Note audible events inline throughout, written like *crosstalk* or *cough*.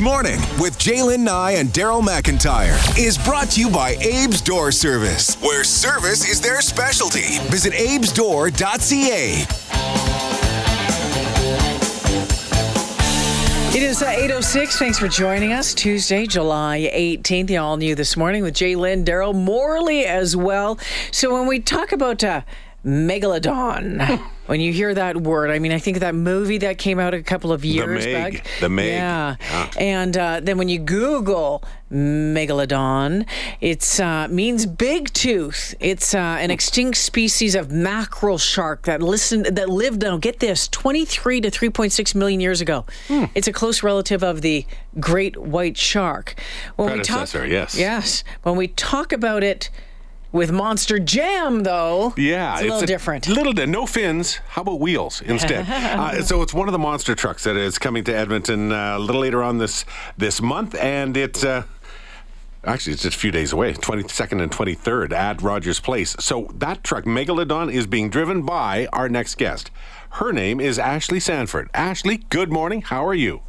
Morning with Jaylen Nye and Daryl McIntyre is brought to you by Abe's Door Service, where service is their specialty. Visit abesdoor.ca. It is uh, 8.06. Thanks for joining us. Tuesday, July 18th. You all New this morning with Jay Lynn, Daryl Morley as well. So when we talk about uh, Megalodon, *laughs* when you hear that word, I mean, I think that movie that came out a couple of years Meg. back. The Meg. Yeah. Yeah. And uh, then when you Google Megalodon, it uh, means big tooth. It's uh, an extinct species of mackerel shark that listened that lived now get this 23 to 3.6 million years ago. Hmm. It's a close relative of the great white shark. When Predecessor, we talk, yes. Yes. When we talk about it with Monster Jam, though, Yeah, it's a little different. Little di- no fins. How about wheels *laughs* instead? uh, so it's one of the monster trucks that is coming to Edmonton uh, a little later on this this month, and it's. Uh, Actually, it's just a few days away, 22nd and 23rd at Rogers Place. So that truck, Megalodon, is being driven by our next guest. Her name is Ashley Sanford. Ashley, good morning. How are you?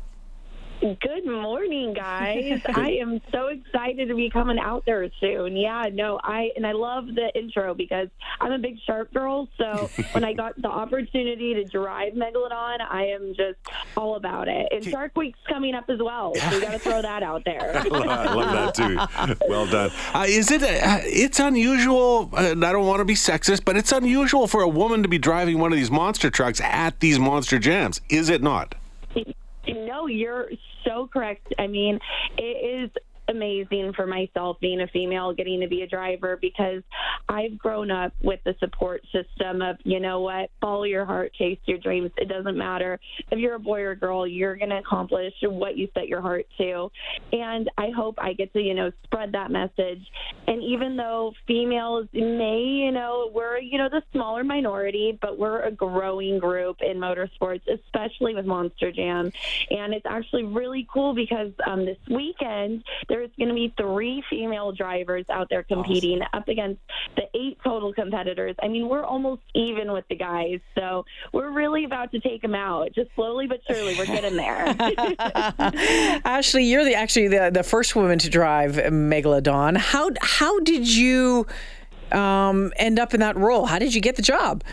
Good morning, guys. *laughs* I am so excited to be coming out there soon. Yeah, no, I and I love the intro because I'm a big shark girl. So *laughs* when I got the opportunity to drive Megalodon, I am just all about it. And Shark Week's coming up as well, so we got to throw that out there. *laughs* I love that too. Well done. Uh, is it? Uh, it's unusual. Uh, and I don't want to be sexist, but it's unusual for a woman to be driving one of these monster trucks at these monster jams. Is it not? No, you're so correct. I mean, it is amazing for myself being a female getting to be a driver because I've grown up with the support system of, you know what, follow your heart, chase your dreams. It doesn't matter if you're a boy or girl, you're going to accomplish what you set your heart to. And I hope I get to, you know, spread that message. And even though females may, you know, we're, you know, the smaller minority, but we're a growing group in motorsports, especially with Monster Jam. And it's actually really cool because um, this weekend there's going to be three female drivers out there competing up against the eight total competitors. I mean, we're almost even with the guys. So we're really about to take them out. Just slowly but surely, we're getting there. *laughs* *laughs* Ashley, you're the actually the, the first woman to drive Megalodon. How how did you um, end up in that role? How did you get the job?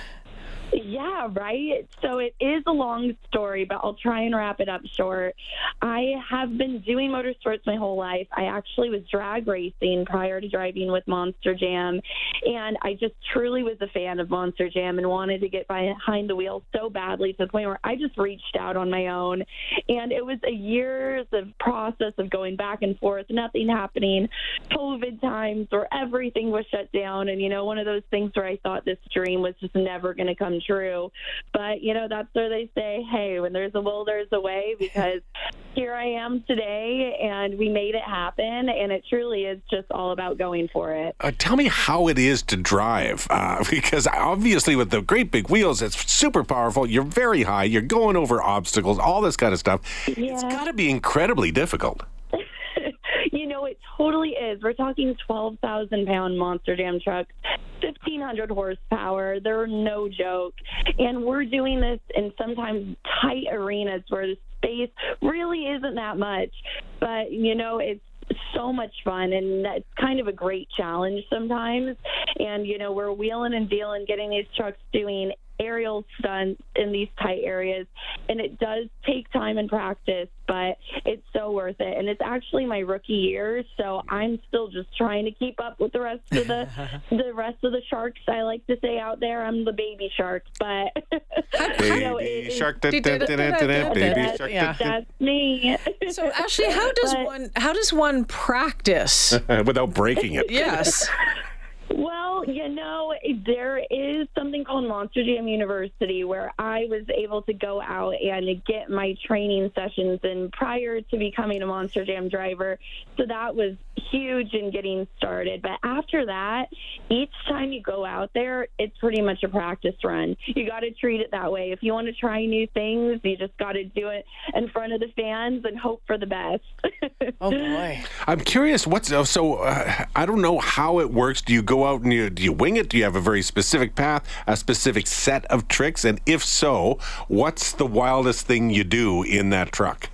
Yeah, right. So it is a long story, but I'll try and wrap it up short. I have been doing motorsports my whole life. I actually was drag racing prior to driving with Monster Jam, and I just truly was a fan of Monster Jam and wanted to get behind the wheel so badly to the point where I just reached out on my own. And it was a years of process of going back and forth, nothing happening, COVID times where everything was shut down, and you know, one of those things where I thought this dream was just never going to come true. But, you know, that's where they say, hey, when there's a will, there's a way, *laughs* because here I am today and we made it happen. And it truly is just all about going for it. Uh, tell me how it is to drive, uh, *laughs* because obviously with the great big wheels, it's super powerful. You're very high. You're going over obstacles, all this kind of stuff. Yeah. It's got to be incredibly difficult. It totally is. We're talking 12,000 pound Monster Jam trucks, 1,500 horsepower. They're no joke. And we're doing this in sometimes tight arenas where the space really isn't that much. But, you know, it's so much fun and that's kind of a great challenge sometimes and you know we're wheeling and dealing getting these trucks doing aerial stunts in these tight areas and it does take time and practice but it's so worth it and it's actually my rookie year so i'm still just trying to keep up with the rest of the *laughs* the rest of the sharks i like to say out there i'm the baby shark but *laughs* you know, it- Baby it- shark, da- da- da- da- da- da- baby that- shark. Yeah. that's me *laughs* So Ashley, how does But- one how does one practice? Without breaking it. yes. Well, you know, there is something called Monster Jam University where I was able to go out and get my training sessions in prior to becoming a Monster Jam driver. So that was huge in getting started. But after that, each time you go out there, it's pretty much a practice run. You got to treat it that way. If you want to try new things, you just got to do it in front of the fans and hope for the best. *laughs* Oh boy. I'm curious. What's uh, so? Uh, I don't know how it works. Do you go out and you do you wing it? Do you have a very specific path, a specific set of tricks? And if so, what's the wildest thing you do in that truck?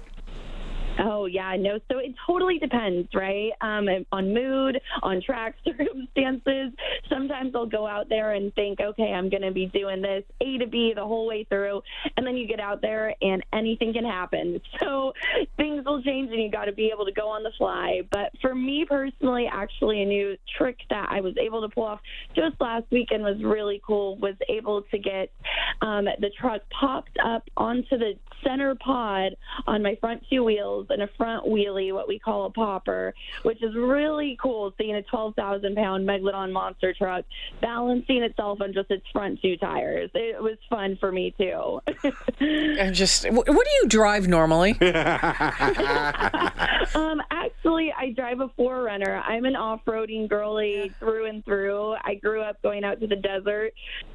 Oh yeah, no. So it totally depends, right? Um, on mood, on track *laughs* circumstances. Sometimes I'll go out there and think, okay, I'm going to be doing this A to B the whole way through, and then you get out there and anything can happen. *laughs* So things will change, and you got to be able to go on the fly. But for me personally, actually, a new trick that I was able to pull off just last weekend was really cool. Was able to get um, the truck popped up onto the center pod on my front two wheels and a front wheelie, what we call a popper, which is really cool seeing a 12,000 pound Megalodon monster truck balancing itself on just its front two tires. It was fun for me too. *laughs* I'm just, what do you drive normally? *laughs* um, actually, I drive a 4Runner. I'm an off-roading girly through and through. I grew up going out to the desert,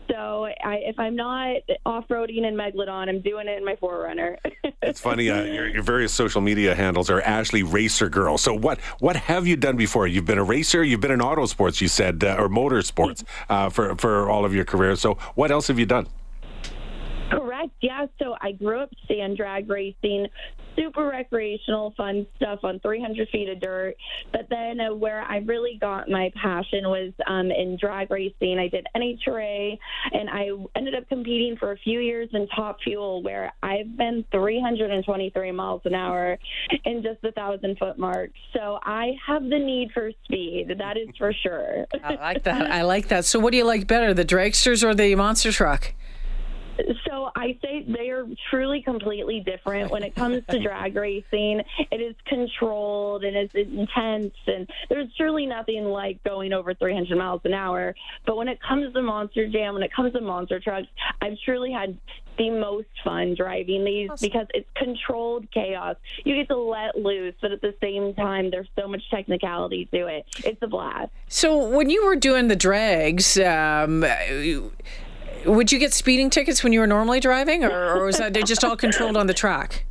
so I, if I'm not off-roading in Megalodon, I'm doing it in my 4Runner. *laughs* it's funny. Uh, your, your, various social media handles are Ashley Racer Girl. So what what have you done before? You've been a racer. You've been in auto sports. You said uh, or motorsports uh, for for all of your career. So what else have you done? Correct. Yeah. So I grew up sand drag racing, super recreational, fun stuff on 300 feet of dirt. But then uh, where I really got my passion was um, in drag racing. I did NHRA, and I ended up competing for a few years in Top Fuel, where I've been 323 miles an hour in just a thousand foot mark. So I have the need for speed. That is for sure. I like that. I like that. So what do you like better, the dragsters or the monster truck? So I say they are truly completely different. When it comes to *laughs* drag racing, it is controlled and it's intense, and there's truly nothing like going over 300 miles an hour. But when it comes to Monster Jam, when it comes to monster trucks, I've truly had the most fun driving these because it's controlled chaos. You get to let loose, but at the same time, there's so much technicality to it. It's a blast. So when you were doing the drags, um, would you get speeding tickets when you were normally driving, or, or was that they just all controlled on the track?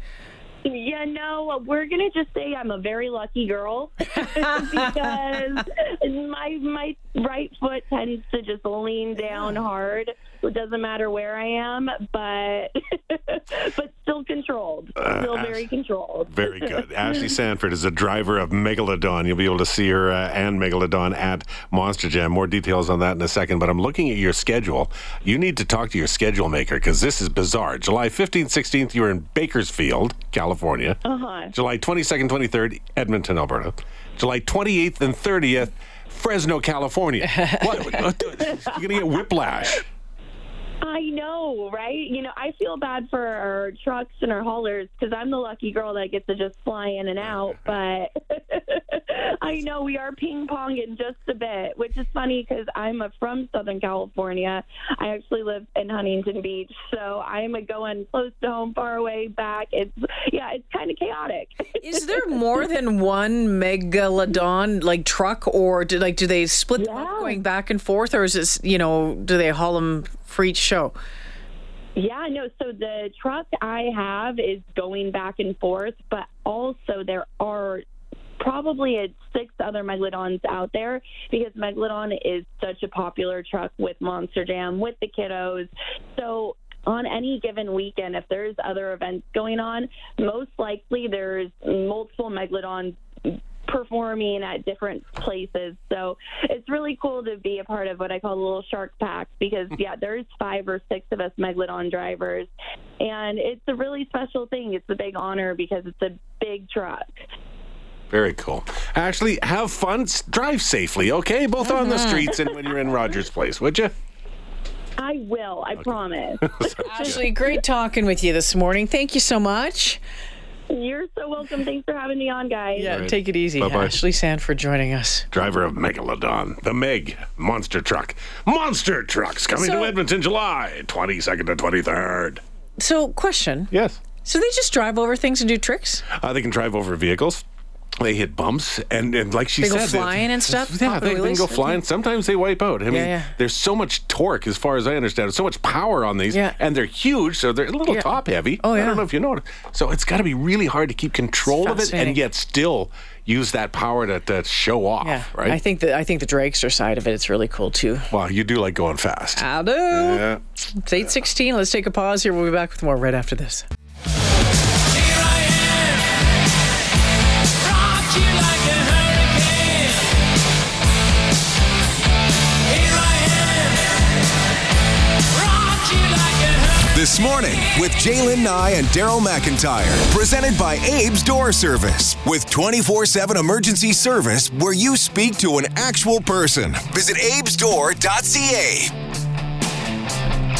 Yeah, no, we're gonna just say I'm a very lucky girl *laughs* because my my right foot tends to just lean down hard. It doesn't matter where I am, but *laughs* but still controlled, uh, still uh, very controlled. Very good. *laughs* Ashley Sanford is a driver of Megalodon. You'll be able to see her uh, and Megalodon at Monster Jam. More details on that in a second. But I'm looking at your schedule. You need to talk to your schedule maker because this is bizarre. July 15th, 16th, you were in Bakersfield, California. Uh-huh. July 22nd, 23rd, Edmonton, Alberta. July 28th and 30th. Fresno, California. *laughs* what? You're going to get whiplash. I know, right? You know, I feel bad for our trucks and our haulers because I'm the lucky girl that gets to just fly in and out. But *laughs* I know we are ping ponging just a bit, which is funny because I'm a, from Southern California. I actually live in Huntington Beach, so I'm a going close to home, far away, back. It's yeah, it's kind of chaotic. is there more than one megalodon like truck, or do like do they split yeah. them up going back and forth, or is it you know do they haul them for each show? Yeah, no. So the truck I have is going back and forth, but also there are probably at six other Megalodons out there because Megalodon is such a popular truck with Monster Jam, with the kiddos. So on any given weekend, if there's other events going on, most likely there's multiple Megalodons performing at different places. So it's really cool to be a part of what I call the little shark pack because yeah, there's five or six of us Megalodon drivers, and it's a really special thing. It's a big honor because it's a big truck. Very cool. Ashley, have fun. Drive safely, okay? Both on the mm-hmm. streets and when you're in Rogers Place, would you? I will. I okay. promise. *laughs* Ashley, great talking with you this morning. Thank you so much. You're so welcome. Thanks for having me on, guys. Yeah, right. take it easy. Bye-bye. Ashley Sanford joining us. Driver of Megalodon, the Meg monster truck. Monster trucks coming so, to Edmonton July 22nd to 23rd. So, question. Yes. So they just drive over things and do tricks? Uh, they can drive over vehicles they hit bumps and, and like she they said, go flying and stuff. Yeah, oh, they, they, go flying. Sometimes they wipe out. I mean, yeah. there's so much torque, as far as I understand, so much power on these, yeah. and they're huge, so they're a little yeah. top heavy. Oh yeah. I don't know if you know it. So it's got to be really hard to keep control of it, and yet still use that power to, to show off. Yeah. right. I think that I think the dragster side of it, it is really cool too. Well, you do like going fast. I do. Yeah. It's eight sixteen. Let's take a pause here. We'll be back with more right after this. Morning with Jalen Nye and Daryl McIntyre. Presented by Abe's Door Service. With 24 7 emergency service where you speak to an actual person. Visit abesdoor.ca.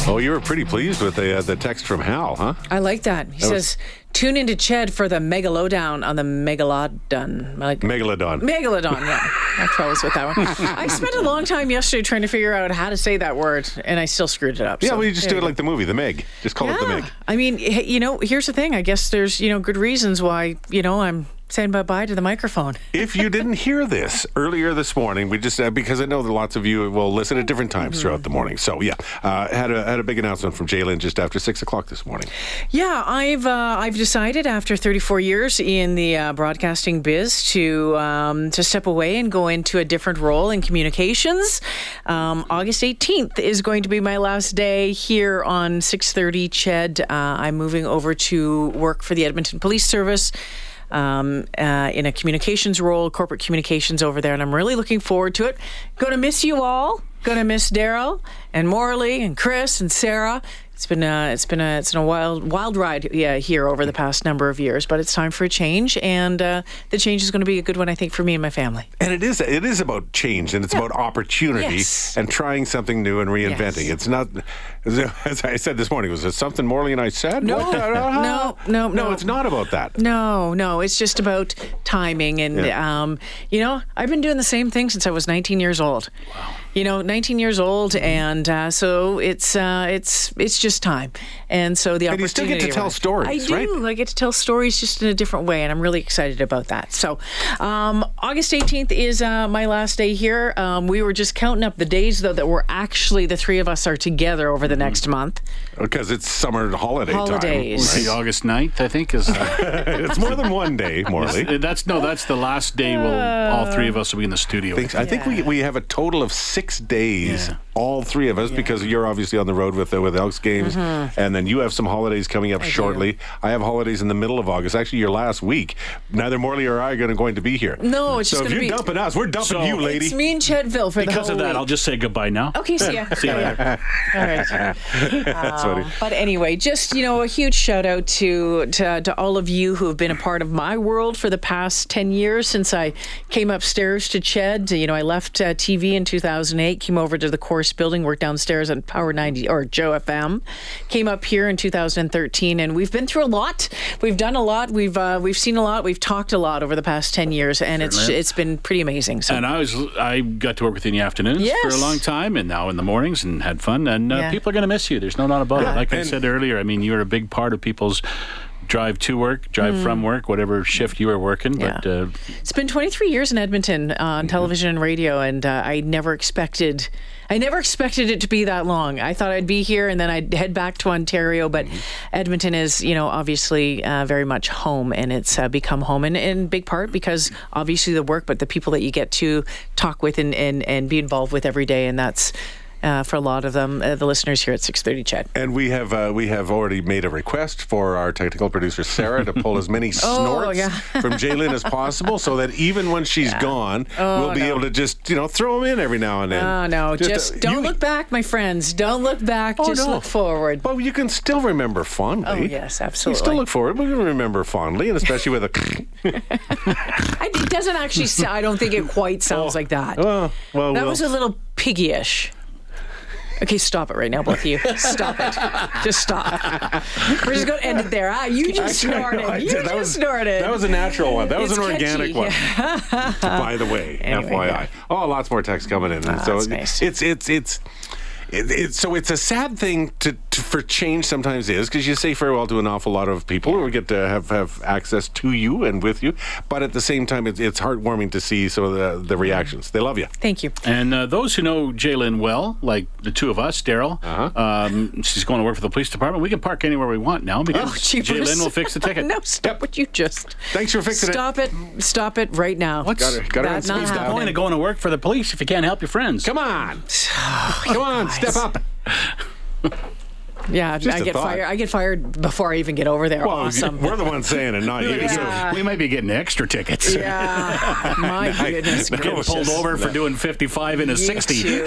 Oh, you were pretty pleased with the uh, the text from Hal, huh? I like that. He That was- says, tune into Ched for the mega megalodon on the megalodon. Like, Megalodon. Megalodon, yeah. I have troubles with that one. I spent a long time yesterday trying to figure out how to say that word, and I still screwed it up. yeah, so well, you just do it go. like the movie, The Meg. Just call it The Meg. I mean, you know, here's the thing. I guess there's, you know, good reasons why, you know, I'm saying bye bye to the microphone. if you didn't hear this *laughs* earlier this morning, we just uh, because I know that lots of you will listen at different times Mm-hmm. throughout the morning. So yeah, uh, had a had a big announcement from Jalen just after six o'clock this morning. Yeah, I've uh, I've decided after 34 years in the uh, broadcasting biz to um, to step away and go into a different role in communications. Um, August 18th is going to be my last day here on 6:30 Ched. Uh, I'm moving over to work for the Edmonton Police Service. Um, uh, in a communications role, corporate communications over there, and I'm really looking forward to it. Going to miss you all. Going to miss Daryl and Morley and Chris and Sarah. It's been a, it's been a, it's been a wild, wild ride yeah, here over the past number of years, but it's time for a change, and uh, the change is going to be a good one, I think, for me and my family. And it is it is about change and it's about opportunity Yes. and trying something new and reinventing. Yes. It's not as I said this morning. Was it something Morley and I said? No, What? *laughs* no, no, no. It's not about that. No, no, it's just about timing, and Yeah. um, you know, I've been doing the same thing since I was 19 years old. Wow. You know, 19 years old, and uh, so it's uh, it's it's just time, and so the And you still get to tell arrived. stories, I right? do. I get to tell stories just in a different way, and I'm really excited about that. So, um, August 18th is uh, my last day here. Um, we were just counting up the days, though, that we're actually the three of us are together over the Mm-hmm. next month. Because it's summer holiday Holidays. time. The August 9th, I think, is. *laughs* it's more than one day, *laughs* Morley. that's no, that's the last day. We'll all three of us will be in the studio. think- I think we, we have a total of six days, Yeah. All three of us, because you're obviously on the road with uh, with Elks games, and then you have some holidays coming up shortly. I have holidays in the middle of August. Actually, your last week. Neither Morley or I are going to, going to be here. No, it's so just if you're be- dumping us, we're dumping So- you, lady. It's me and Chedville for the because whole of that, week. I'll just say goodbye now. Okay, see ya. See you later. *laughs* All right. *laughs* That's funny. But anyway, just you know, a huge shout out to, to to all of you who have been a part of my world for the past ten years since I came upstairs to Ched. You know, I left uh, TV in 2008, came over to the Corus building, worked downstairs on Power 90 or Joe FM, came up here in 2013, and we've been through a lot. We've done a lot. We've uh, we've seen a lot. We've talked a lot over the past ten years, and it's it's been pretty amazing. So And I was I got to work with you in the afternoons for a long time, and now in the mornings, and had fun. And uh, Yeah. people are going to miss you. There's no doubt about it. Like I said earlier, I mean, you're a big part of people's drive to work, drive from work, whatever shift you are working. But Mm. Yeah. uh, It's been 23 years in Edmonton on television and radio, and uh, I never expected. I never expected it to be that long. I thought I'd be here and then I'd head back to Ontario, but Edmonton is, you know, obviously uh, very much home, and it's uh, become home in, in big part because obviously the work, but the people that you get to talk with and, and, and be involved with every day, and that's uh, for a lot of them, uh, the listeners here at 6:30 Ched. And we have uh, we have already made a request for our technical producer Sarah to pull as many *laughs* snorts Oh, yeah. *laughs* from Jalen as possible, so that even when she's gone, we'll be Oh, no. able to just you know throw them in every now and then. Oh no! Just, Just, don't you- look back, my friends. Don't look back. Oh, just no. look forward. Well, you can still remember fondly. Oh, yes, absolutely. You still look forward. We can remember fondly, and especially with a. *laughs* it doesn't actually. I don't think it quite sounds like that. well, well, that well. was a little piggyish. Okay, stop it right now, both of you. Stop it. Just stop. We're just going to end it there. Ah, you just snorted. I You did. just that was, snorted. That was a natural one. That was It's an organic catchy. one. *laughs* By the way, Anyway, FYI. yeah. Oh, lots more text coming in. Ah, so that's nice. it's it's it's. It, it, so it's a sad thing to, to for change sometimes is because you say farewell to an awful lot of people who get to have, have access to you and with you, but at the same time it's, it's heartwarming to see some of the, the reactions. They love you. Thank you. And uh, those who know Jalen well, like the two of us, Daryl, Uh-huh. um, she's going to work for the police department. We can park anywhere we want now because Oh, jeepers. Jalen will fix the *laughs* ticket. no, stop what you just. Thanks for fixing it. Stop it. Stop it right now. What's Got her- got her on That's not speed the point of going to work for the police if you can't help your friends? Come on. *sighs* Come on, step up. Yeah, Just I a get thought. fired. I get fired before I even get over there. Well, awesome. we're the ones saying it, not you. Yeah. we might be getting extra tickets. yeah, my *laughs* goodness Getting gracious. pulled over for doing 55 in a 60. You.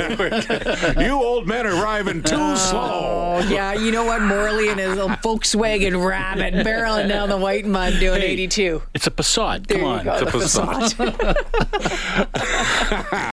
*laughs* you old men are driving too oh, slow. Oh, yeah, you know what? Morley and his little Volkswagen Rabbit barreling down the Whitemud doing Hey, 82. It's a Passat. There Come on. go, It's a the Passat. Passat. *laughs*